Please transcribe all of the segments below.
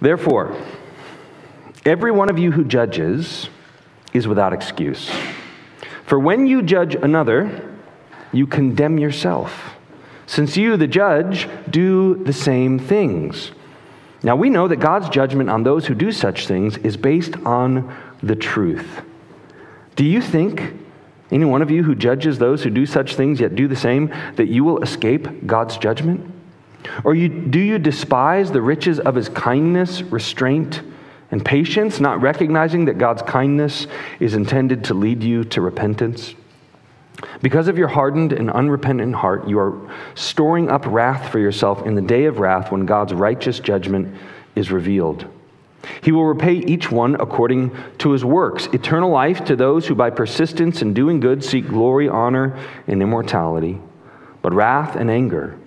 Therefore, every one of you who judges is without excuse. For when you judge another, you condemn yourself, since you, the judge, do the same things. Now we know that God's judgment on those who do such things is based on the truth. Do you think, any one of you who judges those who do such things yet do the same, that you will escape God's judgment? Or you, do you despise the riches of his kindness, restraint, and patience, not recognizing that God's kindness is intended to lead you to repentance? Because of your hardened and unrepentant heart, you are storing up wrath for yourself in the day of wrath when God's righteous judgment is revealed. He will repay each one according to his works eternal life to those who by persistence in doing good seek glory, honor, and immortality, but wrath and anger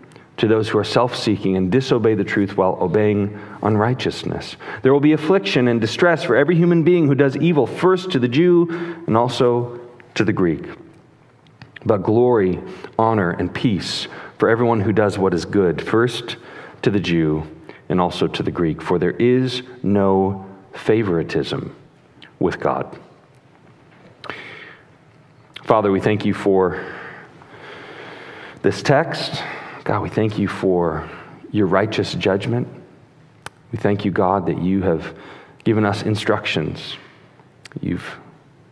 to those who are self seeking and disobey the truth while obeying unrighteousness. There will be affliction and distress for every human being who does evil, first to the Jew and also to the Greek. But glory, honor, and peace for everyone who does what is good, first to the Jew and also to the Greek, for there is no favoritism with God. Father, we thank you for this text. God, we thank you for your righteous judgment. We thank you, God, that you have given us instructions. You've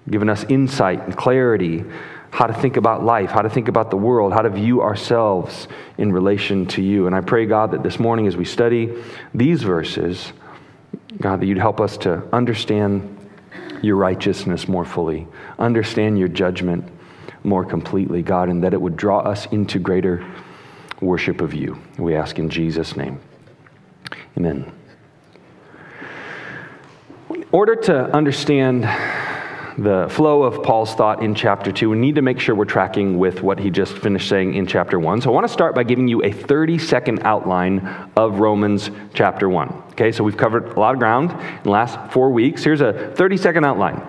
given us insight and clarity how to think about life, how to think about the world, how to view ourselves in relation to you. And I pray, God, that this morning as we study these verses, God, that you'd help us to understand your righteousness more fully, understand your judgment more completely, God, and that it would draw us into greater worship of you. We ask in Jesus' name. Amen. In order to understand the flow of Paul's thought in chapter 2, we need to make sure we're tracking with what he just finished saying in chapter 1. So I want to start by giving you a 30 second outline of Romans chapter 1. Okay, so we've covered a lot of ground in the last four weeks. Here's a 30 second outline.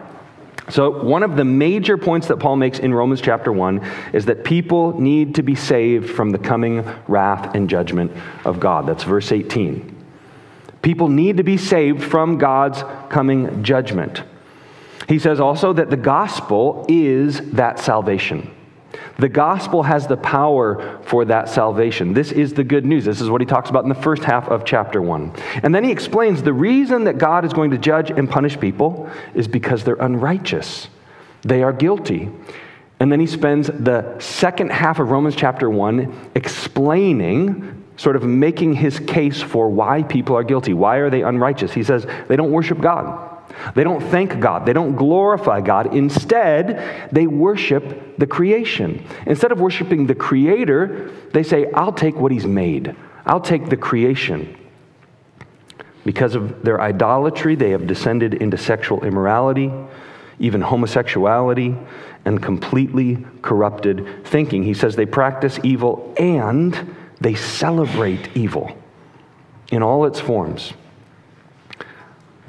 So, one of the major points that Paul makes in Romans chapter 1 is that people need to be saved from the coming wrath and judgment of God. That's verse 18. People need to be saved from God's coming judgment. He says also that the gospel is that salvation. The gospel has the power for that salvation. This is the good news. This is what he talks about in the first half of chapter 1. And then he explains the reason that God is going to judge and punish people is because they're unrighteous, they are guilty. And then he spends the second half of Romans chapter 1 explaining, sort of making his case for why people are guilty. Why are they unrighteous? He says they don't worship God. They don't thank God. They don't glorify God. Instead, they worship the creation. Instead of worshiping the Creator, they say, I'll take what He's made, I'll take the creation. Because of their idolatry, they have descended into sexual immorality, even homosexuality, and completely corrupted thinking. He says they practice evil and they celebrate evil in all its forms.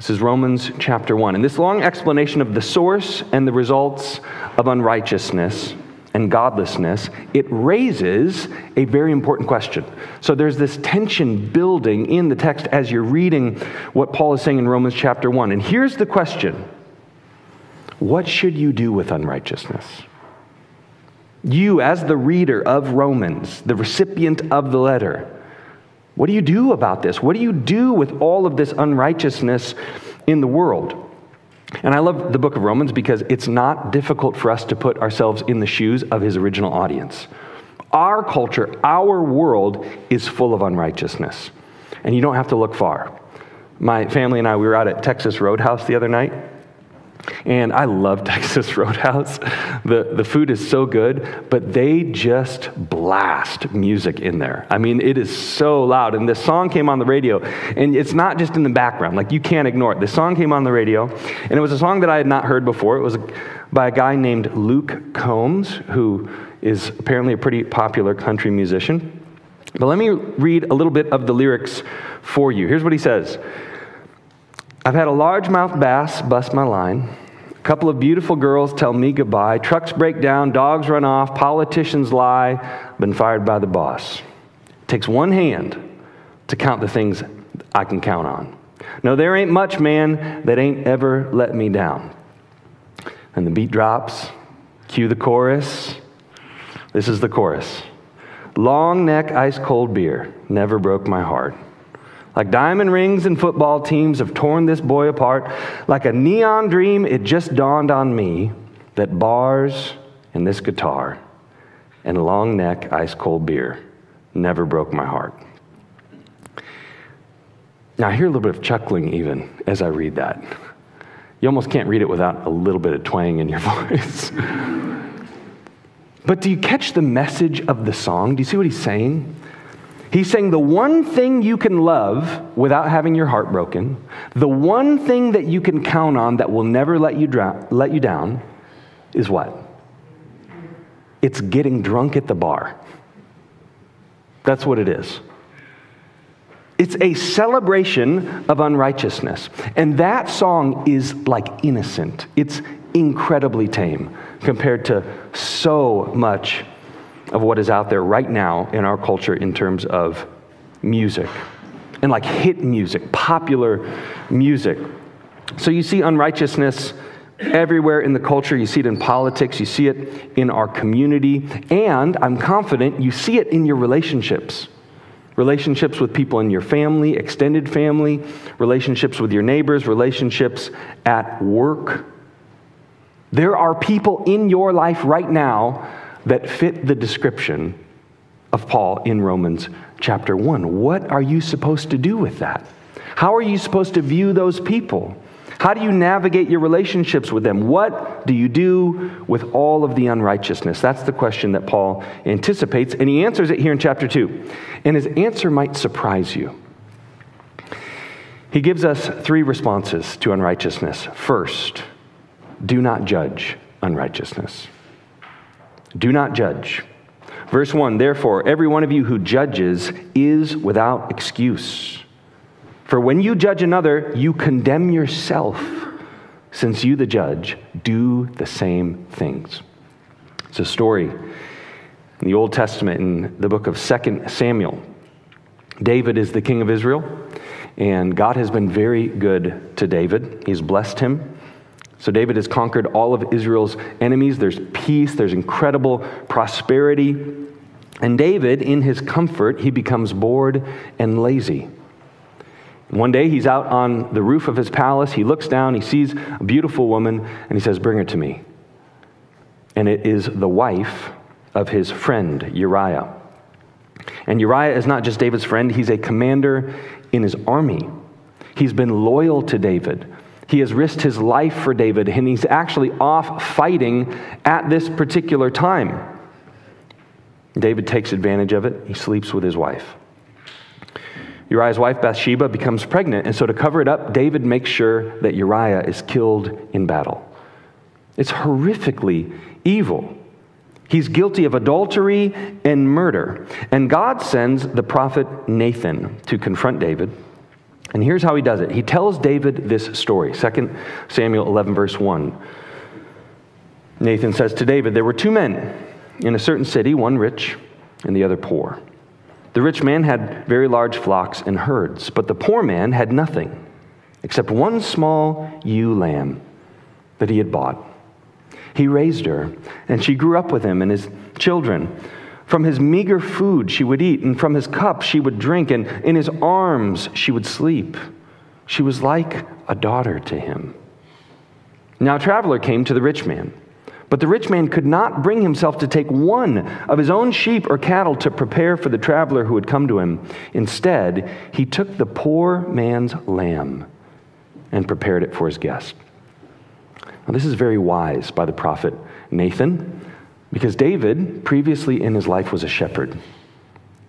This is Romans chapter 1. And this long explanation of the source and the results of unrighteousness and godlessness, it raises a very important question. So there's this tension building in the text as you're reading what Paul is saying in Romans chapter 1. And here's the question What should you do with unrighteousness? You, as the reader of Romans, the recipient of the letter, what do you do about this? What do you do with all of this unrighteousness in the world? And I love the book of Romans because it's not difficult for us to put ourselves in the shoes of his original audience. Our culture, our world is full of unrighteousness. And you don't have to look far. My family and I, we were out at Texas Roadhouse the other night, and I love Texas Roadhouse. The, the food is so good, but they just blast music in there. I mean, it is so loud. And this song came on the radio, and it's not just in the background, like you can't ignore it. The song came on the radio, and it was a song that I had not heard before. It was by a guy named Luke Combs, who is apparently a pretty popular country musician. But let me read a little bit of the lyrics for you. Here's what he says. I've had a largemouth bass bust my line. A couple of beautiful girls tell me goodbye. Trucks break down, dogs run off, politicians lie. Been fired by the boss. It takes one hand to count the things I can count on. No, there ain't much man that ain't ever let me down. And the beat drops. Cue the chorus. This is the chorus. Long neck, ice cold beer never broke my heart. Like diamond rings and football teams have torn this boy apart. Like a neon dream, it just dawned on me that bars and this guitar and long neck, ice cold beer never broke my heart. Now, I hear a little bit of chuckling even as I read that. You almost can't read it without a little bit of twang in your voice. but do you catch the message of the song? Do you see what he's saying? He's saying the one thing you can love without having your heart broken, the one thing that you can count on that will never let you, let you down, is what? It's getting drunk at the bar. That's what it is. It's a celebration of unrighteousness. And that song is like innocent. It's incredibly tame compared to so much of what is out there right now in our culture in terms of music and like hit music, popular music. So you see unrighteousness everywhere in the culture. You see it in politics, you see it in our community, and I'm confident you see it in your relationships. Relationships with people in your family, extended family, relationships with your neighbors, relationships at work. There are people in your life right now that fit the description of Paul in Romans chapter 1. What are you supposed to do with that? How are you supposed to view those people? How do you navigate your relationships with them? What do you do with all of the unrighteousness? That's the question that Paul anticipates, and he answers it here in chapter 2. And his answer might surprise you. He gives us three responses to unrighteousness. First, do not judge unrighteousness. Do not judge. Verse 1 Therefore, every one of you who judges is without excuse. For when you judge another, you condemn yourself, since you, the judge, do the same things. It's a story in the Old Testament in the book of 2 Samuel. David is the king of Israel, and God has been very good to David. He's blessed him. So, David has conquered all of Israel's enemies. There's peace, there's incredible prosperity. And David, in his comfort, he becomes bored and lazy. One day he's out on the roof of his palace. He looks down, he sees a beautiful woman, and he says, Bring her to me. And it is the wife of his friend, Uriah. And Uriah is not just David's friend, he's a commander in his army. He's been loyal to David. He has risked his life for David, and he's actually off fighting at this particular time. David takes advantage of it. He sleeps with his wife. Uriah's wife Bathsheba becomes pregnant, and so to cover it up, David makes sure that Uriah is killed in battle. It's horrifically evil. He's guilty of adultery and murder. And God sends the prophet Nathan to confront David. And here's how he does it he tells David this story 2 Samuel 11, verse 1. Nathan says to David, There were two men in a certain city, one rich and the other poor. The rich man had very large flocks and herds, but the poor man had nothing except one small ewe lamb that he had bought. He raised her, and she grew up with him and his children. From his meager food she would eat, and from his cup she would drink, and in his arms she would sleep. She was like a daughter to him. Now a traveler came to the rich man. But the rich man could not bring himself to take one of his own sheep or cattle to prepare for the traveler who had come to him. Instead, he took the poor man's lamb and prepared it for his guest. Now, this is very wise by the prophet Nathan, because David, previously in his life, was a shepherd.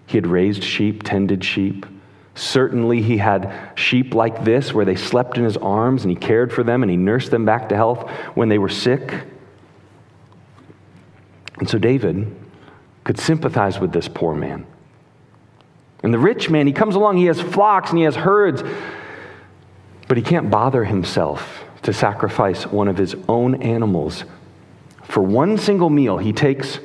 He had raised sheep, tended sheep. Certainly, he had sheep like this where they slept in his arms and he cared for them and he nursed them back to health when they were sick. And so David could sympathize with this poor man. And the rich man, he comes along, he has flocks and he has herds, but he can't bother himself to sacrifice one of his own animals. For one single meal, he takes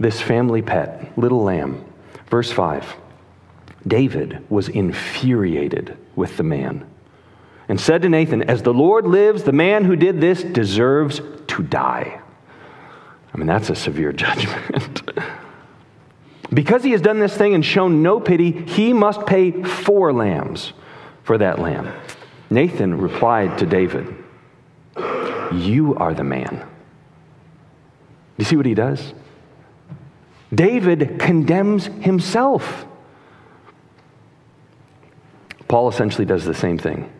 this family pet, little lamb. Verse 5 David was infuriated with the man. and said to Nathan, As the Lord lives, the man who did this deserves to die. I mean, that's a severe judgment. because he has done this thing and shown no pity, he must pay four lambs for that lamb. Nathan replied to David, You are the man. Do you see what he does? David condemns himself. Paul essentially does the same thing.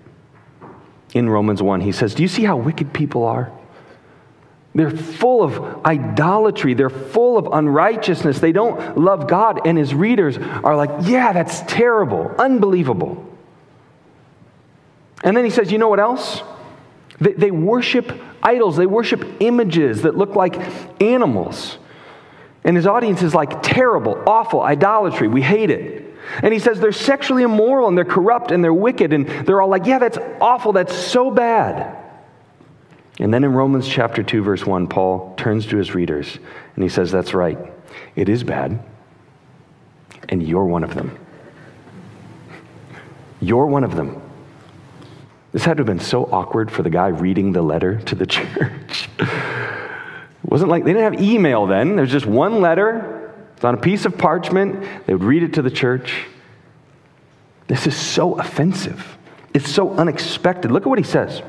In Romans 1, he says, Do you see how wicked people are? They're full of idolatry. They're full of unrighteousness. They don't love God. And his readers are like, Yeah, that's terrible, unbelievable. And then he says, You know what else? They, they worship idols, they worship images that look like animals. And his audience is like, Terrible, awful, idolatry. We hate it. And he says they're sexually immoral and they're corrupt and they're wicked. And they're all like, Yeah, that's awful. That's so bad. And then in Romans chapter 2, verse 1, Paul turns to his readers and he says, That's right. It is bad. And you're one of them. You're one of them. This had to have been so awkward for the guy reading the letter to the church. it wasn't like they didn't have email then. There's just one letter. It's on a piece of parchment. They would read it to the church. This is so offensive. It's so unexpected. Look at what he says.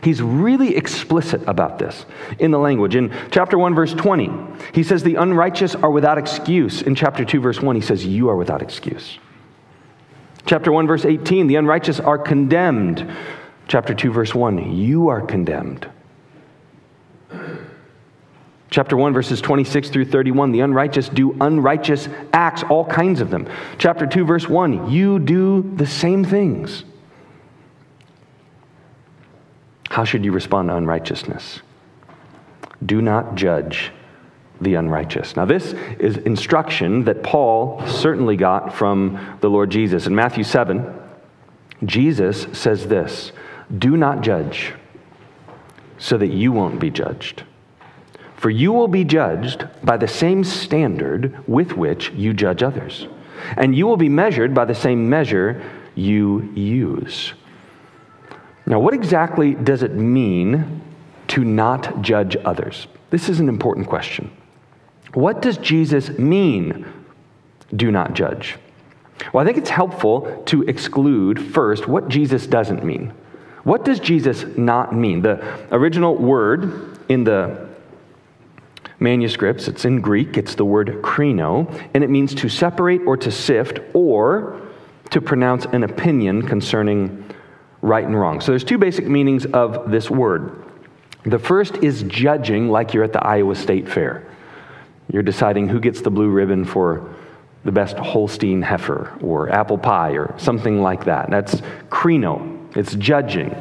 He's really explicit about this in the language. In chapter 1, verse 20, he says, The unrighteous are without excuse. In chapter 2, verse 1, he says, You are without excuse. Chapter 1, verse 18, the unrighteous are condemned. Chapter 2, verse 1, you are condemned. Chapter 1, verses 26 through 31, the unrighteous do unrighteous acts, all kinds of them. Chapter 2, verse 1, you do the same things. How should you respond to unrighteousness? Do not judge the unrighteous. Now, this is instruction that Paul certainly got from the Lord Jesus. In Matthew 7, Jesus says this Do not judge, so that you won't be judged. For you will be judged by the same standard with which you judge others, and you will be measured by the same measure you use. Now, what exactly does it mean to not judge others? This is an important question. What does Jesus mean, do not judge? Well, I think it's helpful to exclude first what Jesus doesn't mean. What does Jesus not mean? The original word in the manuscripts, it's in Greek, it's the word krino, and it means to separate or to sift or to pronounce an opinion concerning right and wrong. So there's two basic meanings of this word. The first is judging, like you're at the Iowa State Fair. You're deciding who gets the blue ribbon for the best Holstein heifer or apple pie or something like that. That's krino. It's judging.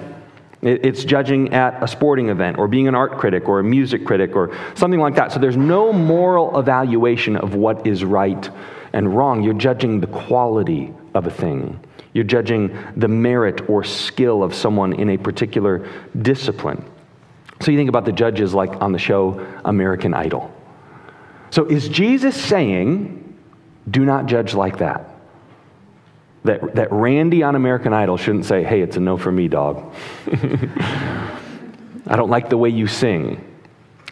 It's judging at a sporting event or being an art critic or a music critic or something like that. So there's no moral evaluation of what is right and wrong. You're judging the quality of a thing. You're judging the merit or skill of someone in a particular discipline. So you think about the judges like on the show American Idol. So is Jesus saying, do not judge like that? That, that Randy on American Idol shouldn't say, hey, it's a no for me, dog. I don't like the way you sing.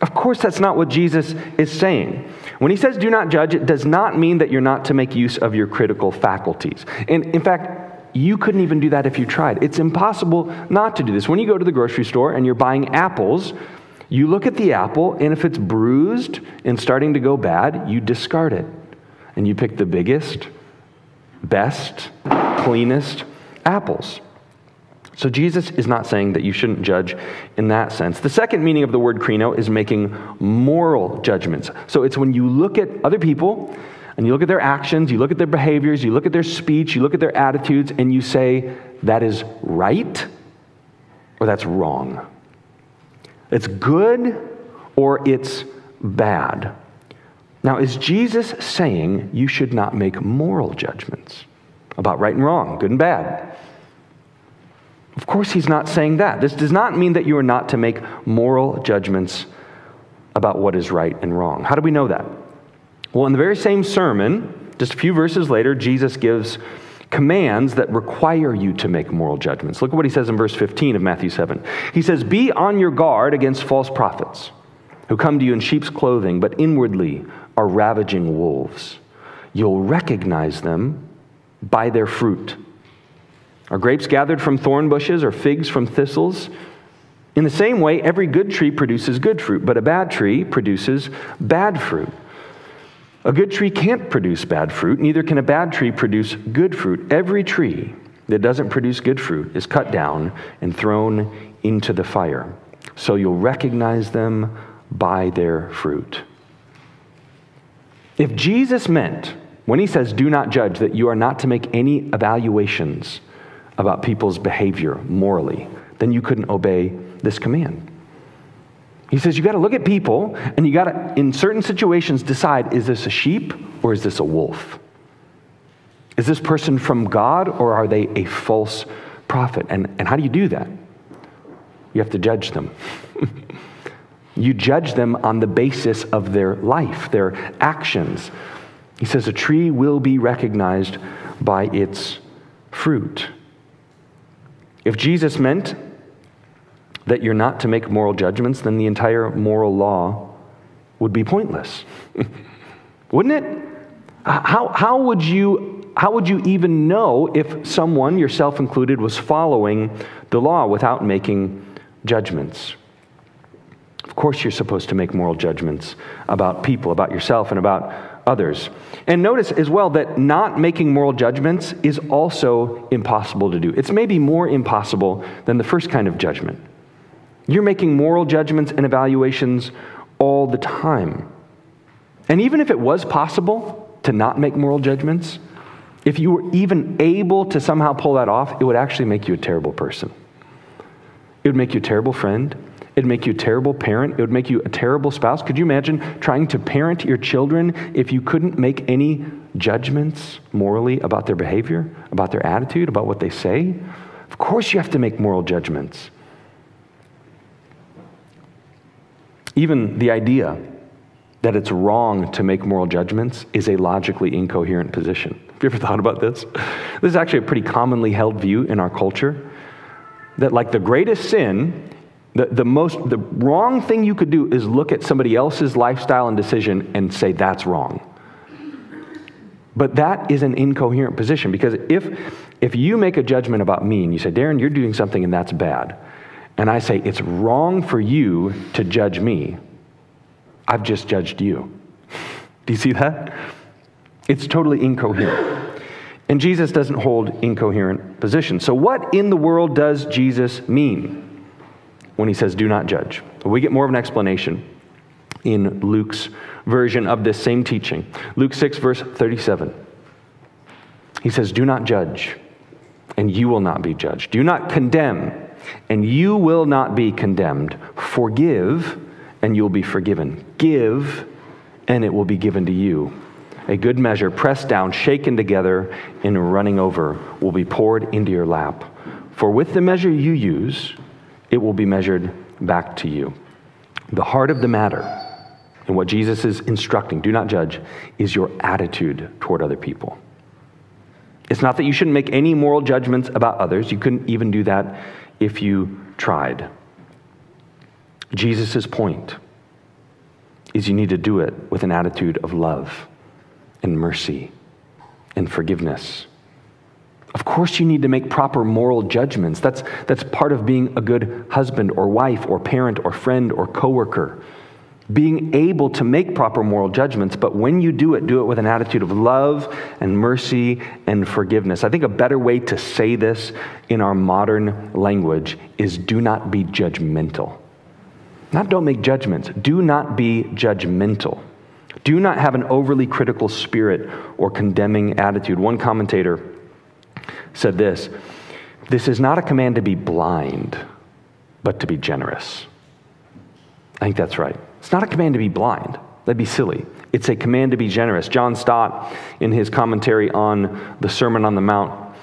Of course, that's not what Jesus is saying. When he says do not judge, it does not mean that you're not to make use of your critical faculties. And in fact, you couldn't even do that if you tried. It's impossible not to do this. When you go to the grocery store and you're buying apples, you look at the apple, and if it's bruised and starting to go bad, you discard it. And you pick the biggest, best, cleanest apples. So Jesus is not saying that you shouldn't judge in that sense. The second meaning of the word krino is making moral judgments. So it's when you look at other people and you look at their actions, you look at their behaviors, you look at their speech, you look at their attitudes, and you say, that is right or that's wrong. It's good or it's bad. Now, is Jesus saying you should not make moral judgments about right and wrong, good and bad? Of course, he's not saying that. This does not mean that you are not to make moral judgments about what is right and wrong. How do we know that? Well, in the very same sermon, just a few verses later, Jesus gives commands that require you to make moral judgments. Look at what he says in verse 15 of Matthew 7. He says, Be on your guard against false prophets who come to you in sheep's clothing, but inwardly are ravaging wolves. You'll recognize them by their fruit. Are grapes gathered from thorn bushes or figs from thistles? In the same way, every good tree produces good fruit, but a bad tree produces bad fruit. A good tree can't produce bad fruit, neither can a bad tree produce good fruit. Every tree that doesn't produce good fruit is cut down and thrown into the fire. So you'll recognize them by their fruit. If Jesus meant, when he says, do not judge, that you are not to make any evaluations about people's behavior morally, then you couldn't obey this command. He says you got to look at people and you got to, in certain situations, decide is this a sheep or is this a wolf? Is this person from God or are they a false prophet? And, and how do you do that? You have to judge them. you judge them on the basis of their life, their actions. He says a tree will be recognized by its fruit. If Jesus meant that you're not to make moral judgments, then the entire moral law would be pointless. Wouldn't it? How, how, would you, how would you even know if someone, yourself included, was following the law without making judgments? Of course, you're supposed to make moral judgments about people, about yourself, and about others. And notice as well that not making moral judgments is also impossible to do. It's maybe more impossible than the first kind of judgment. You're making moral judgments and evaluations all the time. And even if it was possible to not make moral judgments, if you were even able to somehow pull that off, it would actually make you a terrible person. It would make you a terrible friend. It'd make you a terrible parent. It would make you a terrible spouse. Could you imagine trying to parent your children if you couldn't make any judgments morally about their behavior, about their attitude, about what they say? Of course, you have to make moral judgments. Even the idea that it's wrong to make moral judgments is a logically incoherent position. Have you ever thought about this? This is actually a pretty commonly held view in our culture that, like, the greatest sin, the, the most, the wrong thing you could do is look at somebody else's lifestyle and decision and say that's wrong. But that is an incoherent position because if, if you make a judgment about me and you say, Darren, you're doing something and that's bad, and I say, it's wrong for you to judge me, I've just judged you. Do you see that? It's totally incoherent. And Jesus doesn't hold incoherent positions. So, what in the world does Jesus mean when he says, do not judge? We get more of an explanation in Luke's version of this same teaching. Luke 6, verse 37. He says, Do not judge, and you will not be judged. Do not condemn and you will not be condemned. Forgive, and you'll be forgiven. Give, and it will be given to you. A good measure, pressed down, shaken together, and running over, will be poured into your lap. For with the measure you use, it will be measured back to you. The heart of the matter, and what Jesus is instructing, do not judge, is your attitude toward other people. It's not that you shouldn't make any moral judgments about others. You couldn't even do that if you tried. Jesus' point is you need to do it with an attitude of love and mercy and forgiveness. Of course, you need to make proper moral judgments. That's, that's part of being a good husband or wife or parent or friend or coworker being able to make proper moral judgments, but when you do it, do it with an attitude of love and mercy and forgiveness. I think a better way to say this in our modern language is do not be judgmental. Not don't make judgments, do not be judgmental. Do not have an overly critical spirit or condemning attitude. One commentator said this This is not a command to be blind, but to be generous. I think that's right. It's not a command to be blind. That'd be silly. It's a command to be generous. John Stott, in his commentary on the Sermon on the Mount,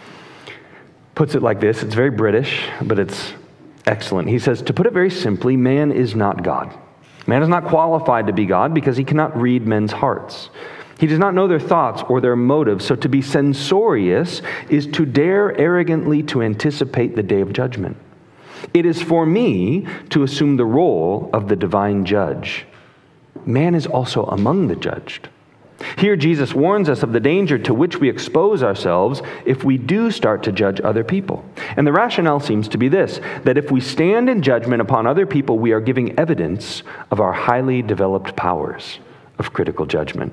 puts it like this. It's very British, but it's excellent. He says, To put it very simply, man is not God. Man is not qualified to be God because he cannot read men's hearts. He does not know their thoughts or their motives. So to be censorious is to dare arrogantly to anticipate the day of judgment. It is for me to assume the role of the divine judge. Man is also among the judged. Here, Jesus warns us of the danger to which we expose ourselves if we do start to judge other people. And the rationale seems to be this that if we stand in judgment upon other people, we are giving evidence of our highly developed powers of critical judgment.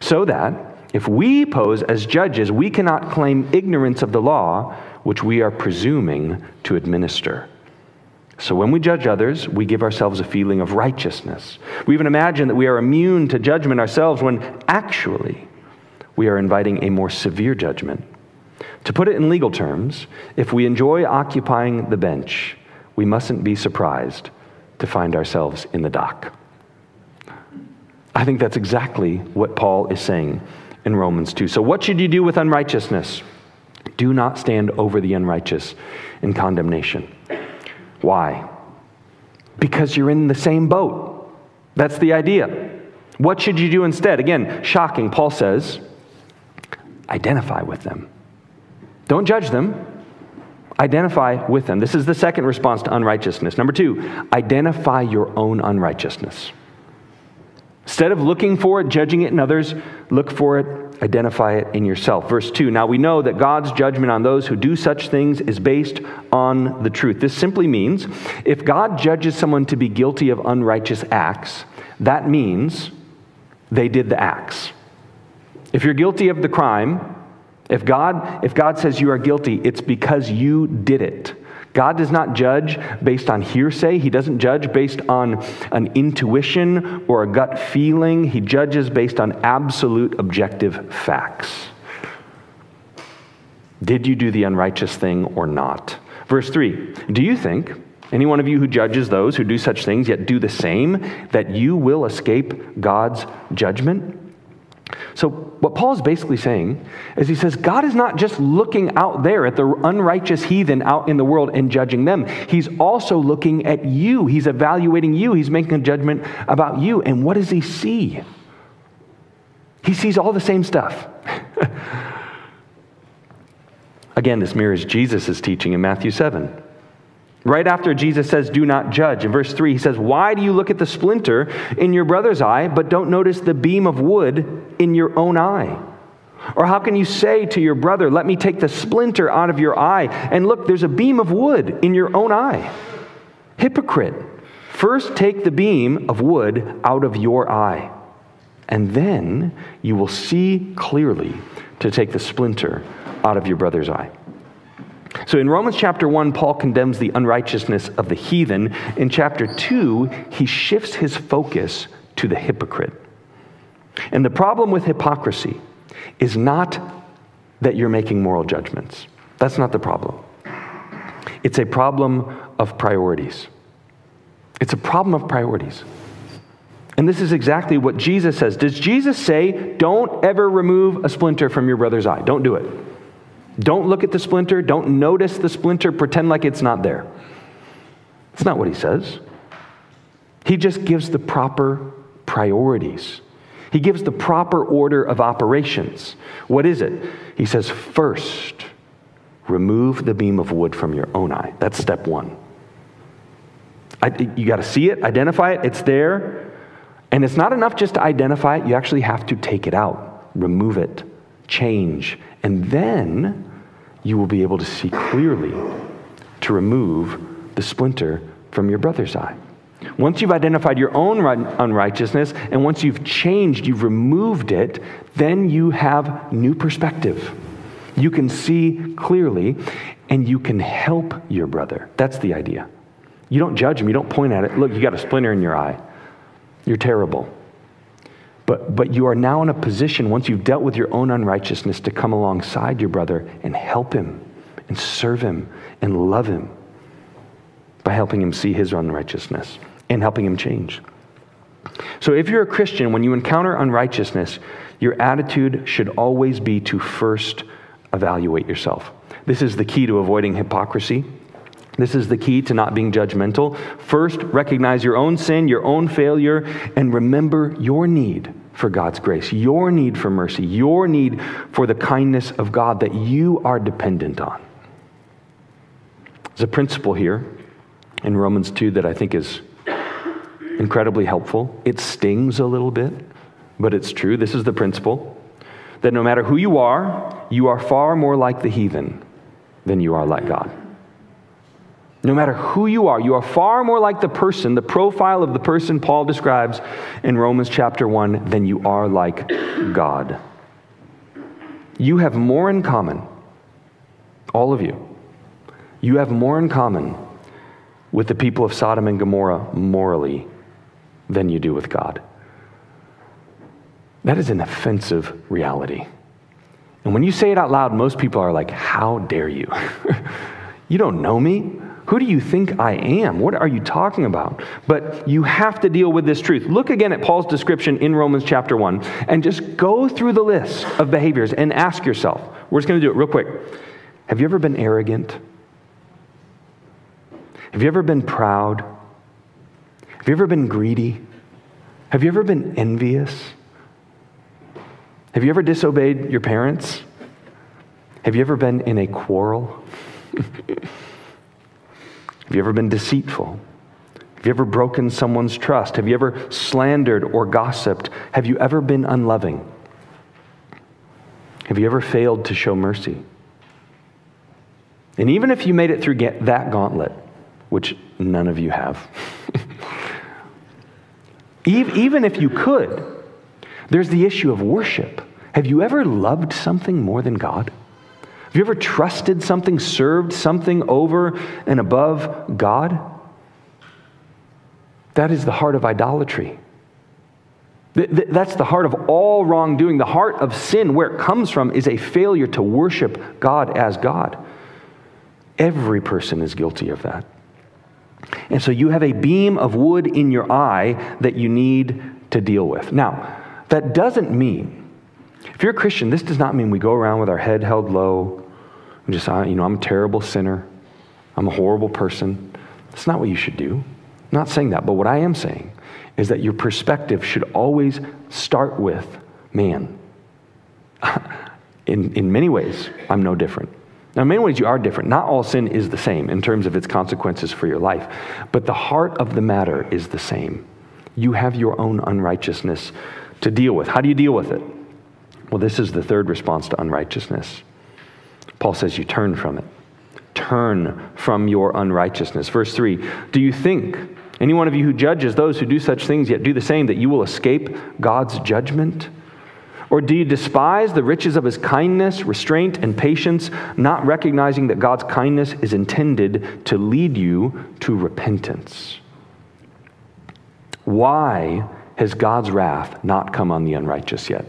So that if we pose as judges, we cannot claim ignorance of the law which we are presuming to administer. So when we judge others, we give ourselves a feeling of righteousness. We even imagine that we are immune to judgment ourselves when actually we are inviting a more severe judgment. To put it in legal terms, if we enjoy occupying the bench, we mustn't be surprised to find ourselves in the dock. I think that's exactly what Paul is saying in Romans 2. So, what should you do with unrighteousness? Do not stand over the unrighteous in condemnation. Why? Because you're in the same boat. That's the idea. What should you do instead? Again, shocking. Paul says, identify with them. Don't judge them, identify with them. This is the second response to unrighteousness. Number two, identify your own unrighteousness. Instead of looking for it, judging it in others, look for it, identify it in yourself. Verse 2 Now we know that God's judgment on those who do such things is based on the truth. This simply means if God judges someone to be guilty of unrighteous acts, that means they did the acts. If you're guilty of the crime, if God, if God says you are guilty, it's because you did it. God does not judge based on hearsay. He doesn't judge based on an intuition or a gut feeling. He judges based on absolute objective facts. Did you do the unrighteous thing or not? Verse 3 Do you think, any one of you who judges those who do such things yet do the same, that you will escape God's judgment? So, what Paul is basically saying is he says God is not just looking out there at the unrighteous heathen out in the world and judging them. He's also looking at you. He's evaluating you. He's making a judgment about you. And what does he see? He sees all the same stuff. Again, this mirrors Jesus' teaching in Matthew 7. Right after Jesus says, Do not judge. In verse 3, he says, Why do you look at the splinter in your brother's eye, but don't notice the beam of wood in your own eye? Or how can you say to your brother, Let me take the splinter out of your eye, and look, there's a beam of wood in your own eye? Hypocrite, first take the beam of wood out of your eye, and then you will see clearly to take the splinter out of your brother's eye. So in Romans chapter 1, Paul condemns the unrighteousness of the heathen. In chapter 2, he shifts his focus to the hypocrite. And the problem with hypocrisy is not that you're making moral judgments. That's not the problem. It's a problem of priorities. It's a problem of priorities. And this is exactly what Jesus says. Does Jesus say, don't ever remove a splinter from your brother's eye? Don't do it. Don't look at the splinter. Don't notice the splinter. Pretend like it's not there. That's not what he says. He just gives the proper priorities. He gives the proper order of operations. What is it? He says, first, remove the beam of wood from your own eye. That's step one. I, you got to see it, identify it, it's there. And it's not enough just to identify it, you actually have to take it out, remove it, change. And then you will be able to see clearly to remove the splinter from your brother's eye. Once you've identified your own unrighteousness and once you've changed, you've removed it, then you have new perspective. You can see clearly and you can help your brother. That's the idea. You don't judge him, you don't point at it. Look, you got a splinter in your eye. You're terrible. But, but you are now in a position, once you've dealt with your own unrighteousness, to come alongside your brother and help him and serve him and love him by helping him see his unrighteousness and helping him change. So, if you're a Christian, when you encounter unrighteousness, your attitude should always be to first evaluate yourself. This is the key to avoiding hypocrisy. This is the key to not being judgmental. First, recognize your own sin, your own failure, and remember your need for God's grace, your need for mercy, your need for the kindness of God that you are dependent on. There's a principle here in Romans 2 that I think is incredibly helpful. It stings a little bit, but it's true. This is the principle that no matter who you are, you are far more like the heathen than you are like God. No matter who you are, you are far more like the person, the profile of the person Paul describes in Romans chapter 1 than you are like God. You have more in common, all of you. You have more in common with the people of Sodom and Gomorrah morally than you do with God. That is an offensive reality. And when you say it out loud, most people are like, How dare you? you don't know me. Who do you think I am? What are you talking about? But you have to deal with this truth. Look again at Paul's description in Romans chapter 1 and just go through the list of behaviors and ask yourself. We're just going to do it real quick. Have you ever been arrogant? Have you ever been proud? Have you ever been greedy? Have you ever been envious? Have you ever disobeyed your parents? Have you ever been in a quarrel? Have you ever been deceitful? Have you ever broken someone's trust? Have you ever slandered or gossiped? Have you ever been unloving? Have you ever failed to show mercy? And even if you made it through that gauntlet, which none of you have, even if you could, there's the issue of worship. Have you ever loved something more than God? Have you ever trusted something, served something over and above God? That is the heart of idolatry. That's the heart of all wrongdoing. The heart of sin, where it comes from, is a failure to worship God as God. Every person is guilty of that. And so you have a beam of wood in your eye that you need to deal with. Now, that doesn't mean if you're a Christian, this does not mean we go around with our head held low and just, you know, I'm a terrible sinner. I'm a horrible person. That's not what you should do. I'm not saying that, but what I am saying is that your perspective should always start with man. in, in many ways, I'm no different. Now, in many ways, you are different. Not all sin is the same in terms of its consequences for your life, but the heart of the matter is the same. You have your own unrighteousness to deal with. How do you deal with it? Well, this is the third response to unrighteousness. Paul says, You turn from it. Turn from your unrighteousness. Verse 3 Do you think, any one of you who judges those who do such things yet do the same, that you will escape God's judgment? Or do you despise the riches of his kindness, restraint, and patience, not recognizing that God's kindness is intended to lead you to repentance? Why has God's wrath not come on the unrighteous yet?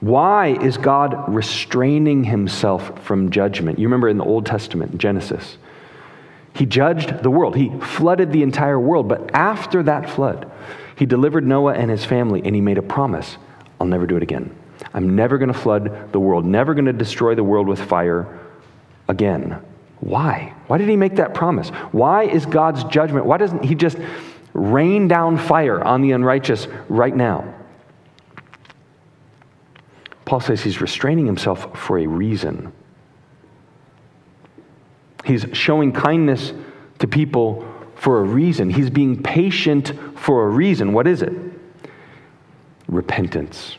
Why is God restraining himself from judgment? You remember in the Old Testament, Genesis, he judged the world, he flooded the entire world. But after that flood, he delivered Noah and his family, and he made a promise I'll never do it again. I'm never going to flood the world, never going to destroy the world with fire again. Why? Why did he make that promise? Why is God's judgment? Why doesn't he just rain down fire on the unrighteous right now? Paul says he's restraining himself for a reason. He's showing kindness to people for a reason. He's being patient for a reason. What is it? Repentance.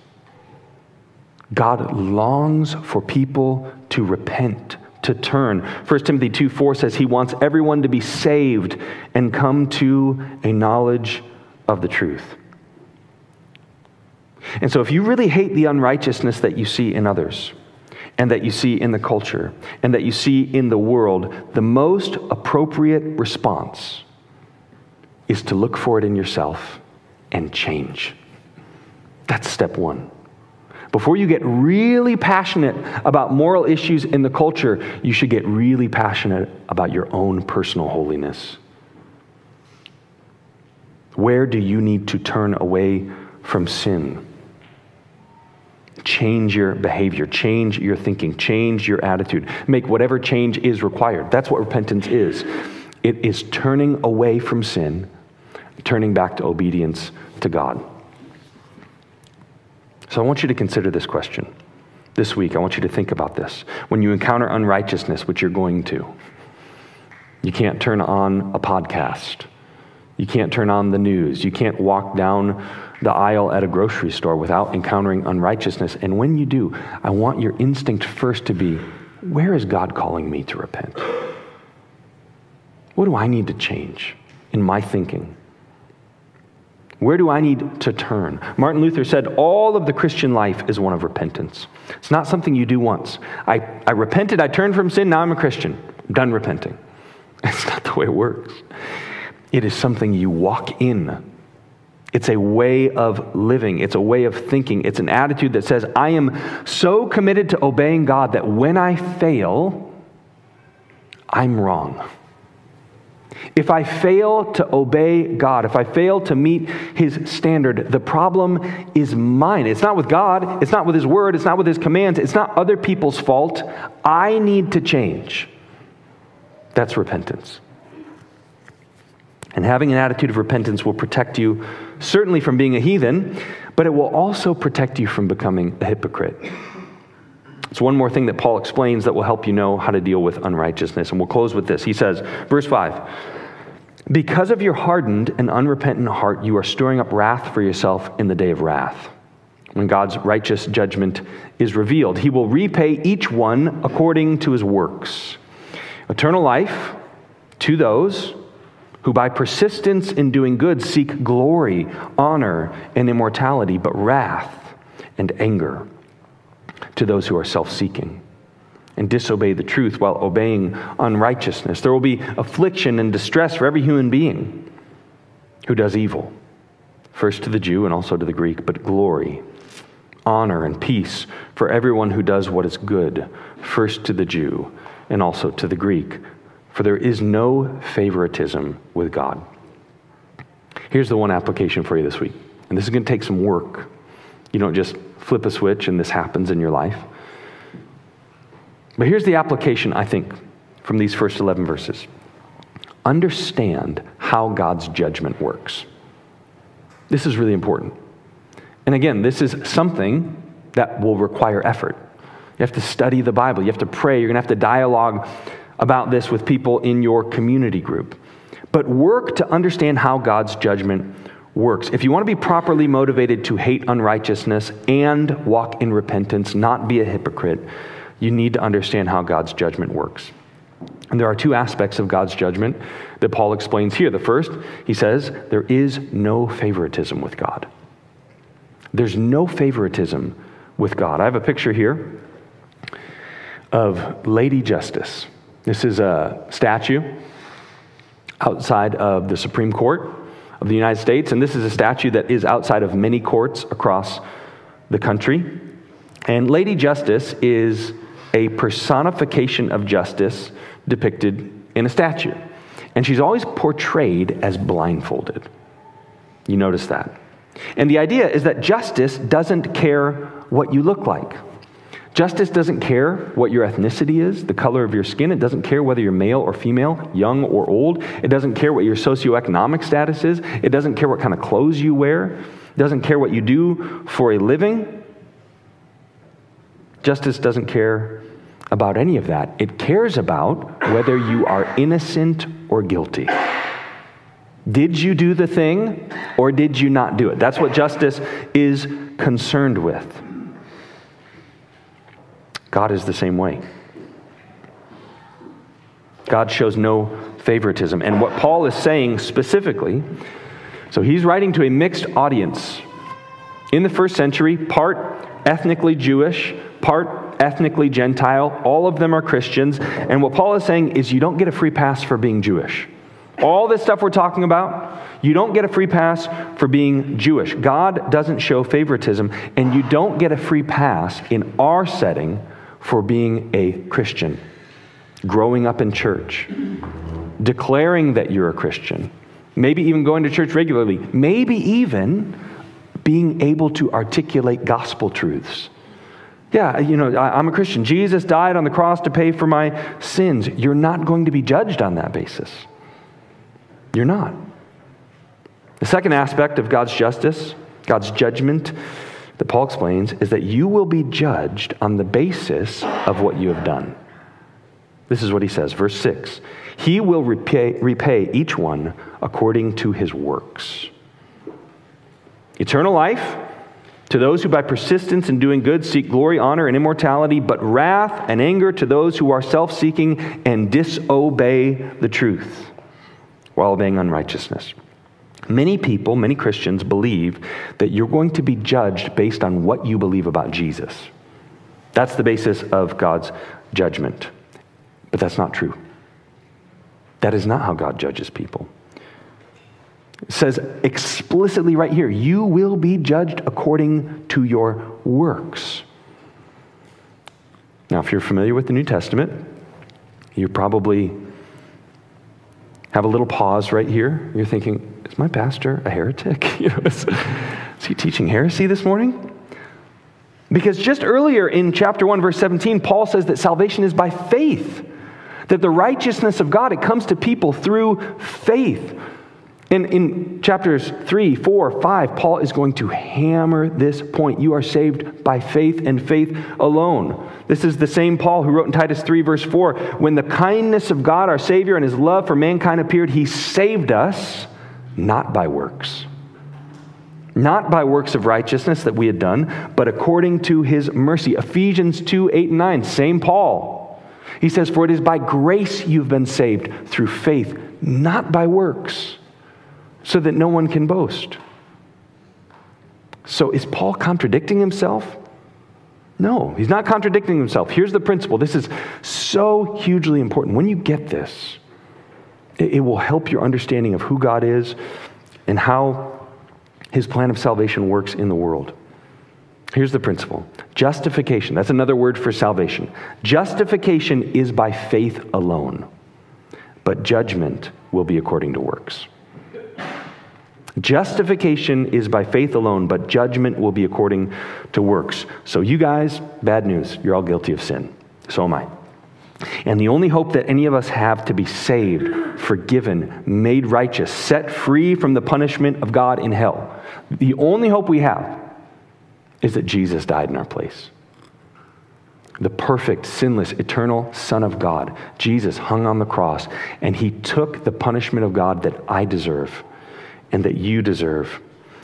God longs for people to repent, to turn. 1 Timothy 2 4 says he wants everyone to be saved and come to a knowledge of the truth. And so, if you really hate the unrighteousness that you see in others, and that you see in the culture, and that you see in the world, the most appropriate response is to look for it in yourself and change. That's step one. Before you get really passionate about moral issues in the culture, you should get really passionate about your own personal holiness. Where do you need to turn away from sin? Change your behavior, change your thinking, change your attitude. Make whatever change is required. That's what repentance is. It is turning away from sin, turning back to obedience to God. So I want you to consider this question this week. I want you to think about this. When you encounter unrighteousness, which you're going to, you can't turn on a podcast. You can't turn on the news. You can't walk down the aisle at a grocery store without encountering unrighteousness. And when you do, I want your instinct first to be where is God calling me to repent? What do I need to change in my thinking? Where do I need to turn? Martin Luther said, All of the Christian life is one of repentance. It's not something you do once. I, I repented, I turned from sin, now I'm a Christian. I'm done repenting. It's not the way it works. It is something you walk in. It's a way of living. It's a way of thinking. It's an attitude that says, I am so committed to obeying God that when I fail, I'm wrong. If I fail to obey God, if I fail to meet His standard, the problem is mine. It's not with God, it's not with His word, it's not with His commands, it's not other people's fault. I need to change. That's repentance. And having an attitude of repentance will protect you certainly from being a heathen, but it will also protect you from becoming a hypocrite. It's one more thing that Paul explains that will help you know how to deal with unrighteousness. And we'll close with this. He says, verse 5 Because of your hardened and unrepentant heart, you are storing up wrath for yourself in the day of wrath. When God's righteous judgment is revealed, he will repay each one according to his works. Eternal life to those who by persistence in doing good seek glory, honor, and immortality, but wrath and anger to those who are self seeking and disobey the truth while obeying unrighteousness. There will be affliction and distress for every human being who does evil, first to the Jew and also to the Greek, but glory, honor, and peace for everyone who does what is good, first to the Jew and also to the Greek. For there is no favoritism with God. Here's the one application for you this week. And this is going to take some work. You don't just flip a switch and this happens in your life. But here's the application, I think, from these first 11 verses understand how God's judgment works. This is really important. And again, this is something that will require effort. You have to study the Bible, you have to pray, you're going to have to dialogue about this with people in your community group. But work to understand how God's judgment works. If you want to be properly motivated to hate unrighteousness and walk in repentance, not be a hypocrite, you need to understand how God's judgment works. And there are two aspects of God's judgment that Paul explains here. The first, he says, there is no favoritism with God. There's no favoritism with God. I have a picture here of Lady Justice. This is a statue outside of the Supreme Court of the United States, and this is a statue that is outside of many courts across the country. And Lady Justice is a personification of justice depicted in a statue. And she's always portrayed as blindfolded. You notice that. And the idea is that justice doesn't care what you look like. Justice doesn't care what your ethnicity is, the color of your skin. It doesn't care whether you're male or female, young or old. It doesn't care what your socioeconomic status is. It doesn't care what kind of clothes you wear. It doesn't care what you do for a living. Justice doesn't care about any of that. It cares about whether you are innocent or guilty. Did you do the thing or did you not do it? That's what justice is concerned with. God is the same way. God shows no favoritism. And what Paul is saying specifically, so he's writing to a mixed audience. In the first century, part ethnically Jewish, part ethnically Gentile, all of them are Christians. And what Paul is saying is you don't get a free pass for being Jewish. All this stuff we're talking about, you don't get a free pass for being Jewish. God doesn't show favoritism, and you don't get a free pass in our setting for being a Christian, growing up in church, declaring that you're a Christian, maybe even going to church regularly, maybe even being able to articulate gospel truths. Yeah, you know, I, am a Christian. Jesus died on the cross to pay for my sins. You're not going to be judged on that basis. You're not. The second aspect of God's justice, God's judgment, that Paul explains is that you will be judged on the basis of what you have done. This is what he says, verse 6 He will repay, repay each one according to his works. Eternal life to those who by persistence in doing good seek glory, honor, and immortality, but wrath and anger to those who are self seeking and disobey the truth while obeying unrighteousness. Many people, many Christians, believe that you're going to be judged based on what you believe about Jesus. That's the basis of God's judgment. But that's not true. That is not how God judges people. It says explicitly right here, you will be judged according to your works. Now, if you're familiar with the New Testament, you probably have a little pause right here. You're thinking, is my pastor a heretic? you know, is, is he teaching heresy this morning? Because just earlier in chapter 1, verse 17, Paul says that salvation is by faith. That the righteousness of God, it comes to people through faith. In, in chapters 3, 4, 5, Paul is going to hammer this point. You are saved by faith and faith alone. This is the same Paul who wrote in Titus 3, verse 4 When the kindness of God, our Savior, and his love for mankind appeared, he saved us not by works. Not by works of righteousness that we had done, but according to his mercy. Ephesians 2, 8, and 9, same Paul. He says, For it is by grace you've been saved through faith, not by works so that no one can boast. So is Paul contradicting himself? No, he's not contradicting himself. Here's the principle. This is so hugely important. When you get this, it, will help your understanding of who God is and how his plan of salvation works in the world. Here's the principle justification, that's another word for salvation. Justification is by faith alone, but judgment will be according to works. Justification is by faith alone, but judgment will be according to works. So, you guys, bad news. You're all guilty of sin. So am I. And the only hope that any of us have to be saved, forgiven, made righteous, set free from the punishment of God in hell, the only hope we have is that Jesus died in our place. The perfect, sinless, eternal Son of God, Jesus hung on the cross, and he took the punishment of God that I deserve and that you deserve.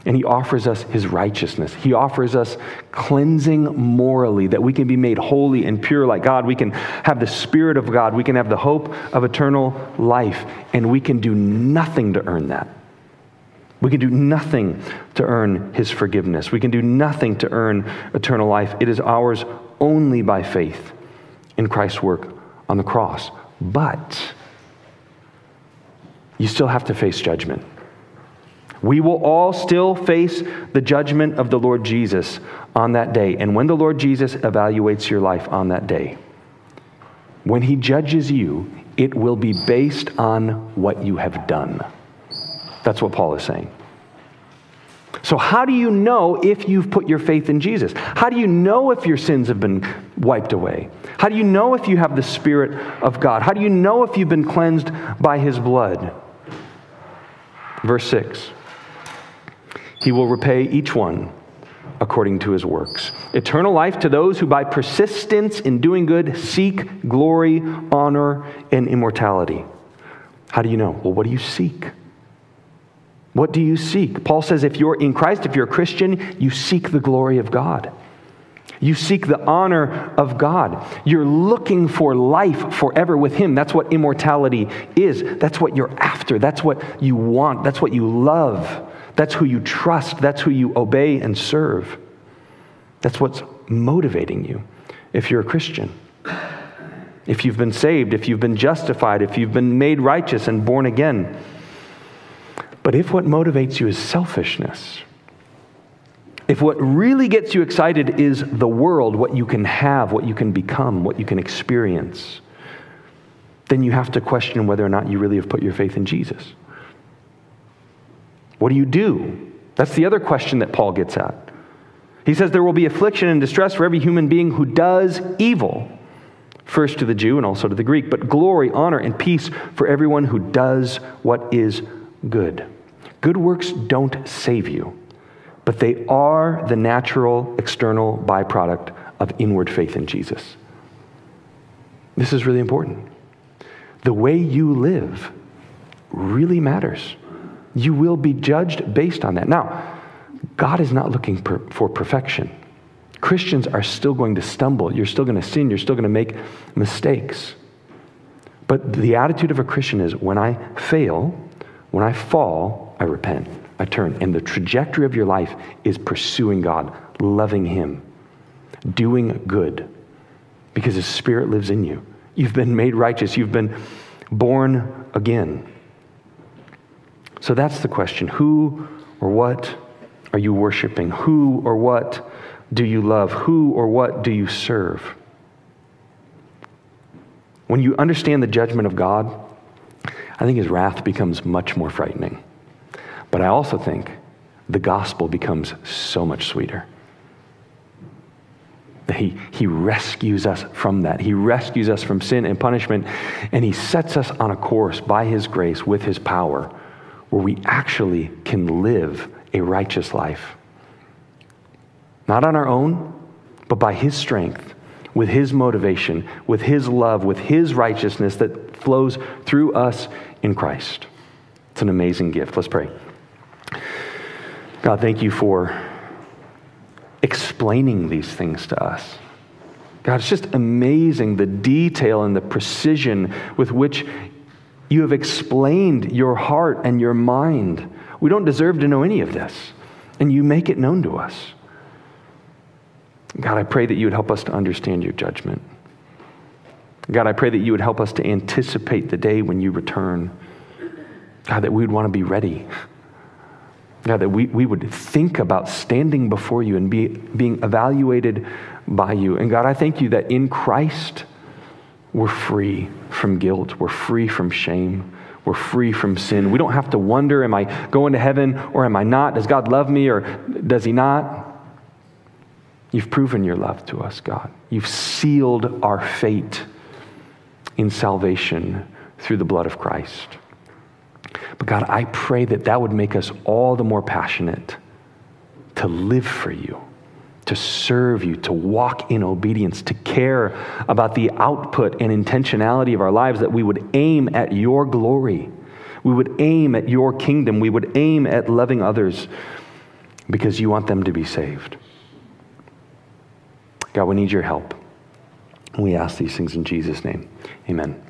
And he offers us his righteousness. He offers us cleansing morally, that we can be made holy and pure like God. We can have the Spirit of God. We can have the hope of eternal life. And we can do nothing to earn that. We can do nothing to earn his forgiveness. We can do nothing to earn eternal life. It is ours only by faith in Christ's work on the cross. But you still have to face judgment. We will all still face the judgment of the Lord Jesus on that day. And when the Lord Jesus evaluates your life on that day, when he judges you, it will be based on what you have done. That's what Paul is saying. So, how do you know if you've put your faith in Jesus? How do you know if your sins have been wiped away? How do you know if you have the Spirit of God? How do you know if you've been cleansed by His blood? Verse 6 he will repay each one according to his works. Eternal life to those who by persistence in doing good seek glory, honor, and immortality. How do you know? Well, what do you seek? What do you seek? Paul says if you're in Christ, if you're a Christian, you seek the glory of God. You seek the honor of God. You're looking for life forever with Him. That's what immortality is. That's what you're after. That's what you want. That's what you love. That's who you trust. That's who you obey and serve. That's what's motivating you if you're a Christian. If you've been saved, if you've been justified, if you've been made righteous and born again. But if what motivates you is selfishness, if what really gets you excited is the world, what you can have, what you can become, what you can experience, then you have to question whether or not you really have put your faith in Jesus. What do you do? That's the other question that Paul gets at. He says there will be affliction and distress for every human being who does evil, first to the Jew and also to the Greek, but glory, honor, and peace for everyone who does what is good. Good works don't save you, but they are the natural external byproduct of inward faith in Jesus. This is really important. The way you live really matters. You will be judged based on that. Now, God is not looking per, for perfection. Christians are still going to stumble. You're still going to sin. You're still going to make mistakes. But the attitude of a Christian is when I fail, when I fall, I repent, I turn. And the trajectory of your life is pursuing God, loving Him, doing good, because His Spirit lives in you. You've been made righteous, you've been born again. So that's the question who or what are you worshiping? Who or what do you love? Who or what do you serve? When you understand the judgment of God, I think his wrath becomes much more frightening. But I also think the gospel becomes so much sweeter. He, he rescues us from that. He rescues us from sin and punishment, and He sets us on a course by His grace with His power where we actually can live a righteous life. Not on our own, but by His strength, with His motivation, with His love, with His righteousness that flows through us in Christ. It's an amazing gift. Let's pray. God, thank you for explaining these things to us. God, it's just amazing the detail and the precision with which you have explained your heart and your mind. We don't deserve to know any of this, and you make it known to us. God, I pray that you would help us to understand your judgment. God, I pray that you would help us to anticipate the day when you return. God, that we would want to be ready. God, that we, we would think about standing before you and be, being evaluated by you. And God, I thank you that in Christ, we're free from guilt, we're free from shame, we're free from sin. We don't have to wonder, am I going to heaven or am I not? Does God love me or does He not? You've proven your love to us, God. You've sealed our fate in salvation through the blood of Christ. But God, I pray that that would make us all the more passionate to live for you, to serve you, to walk in obedience, to care about the output and intentionality of our lives, that we would aim at your glory. We would aim at your kingdom. We would aim at loving others because you want them to be saved. God, we need your help. We ask these things in Jesus' name. Amen.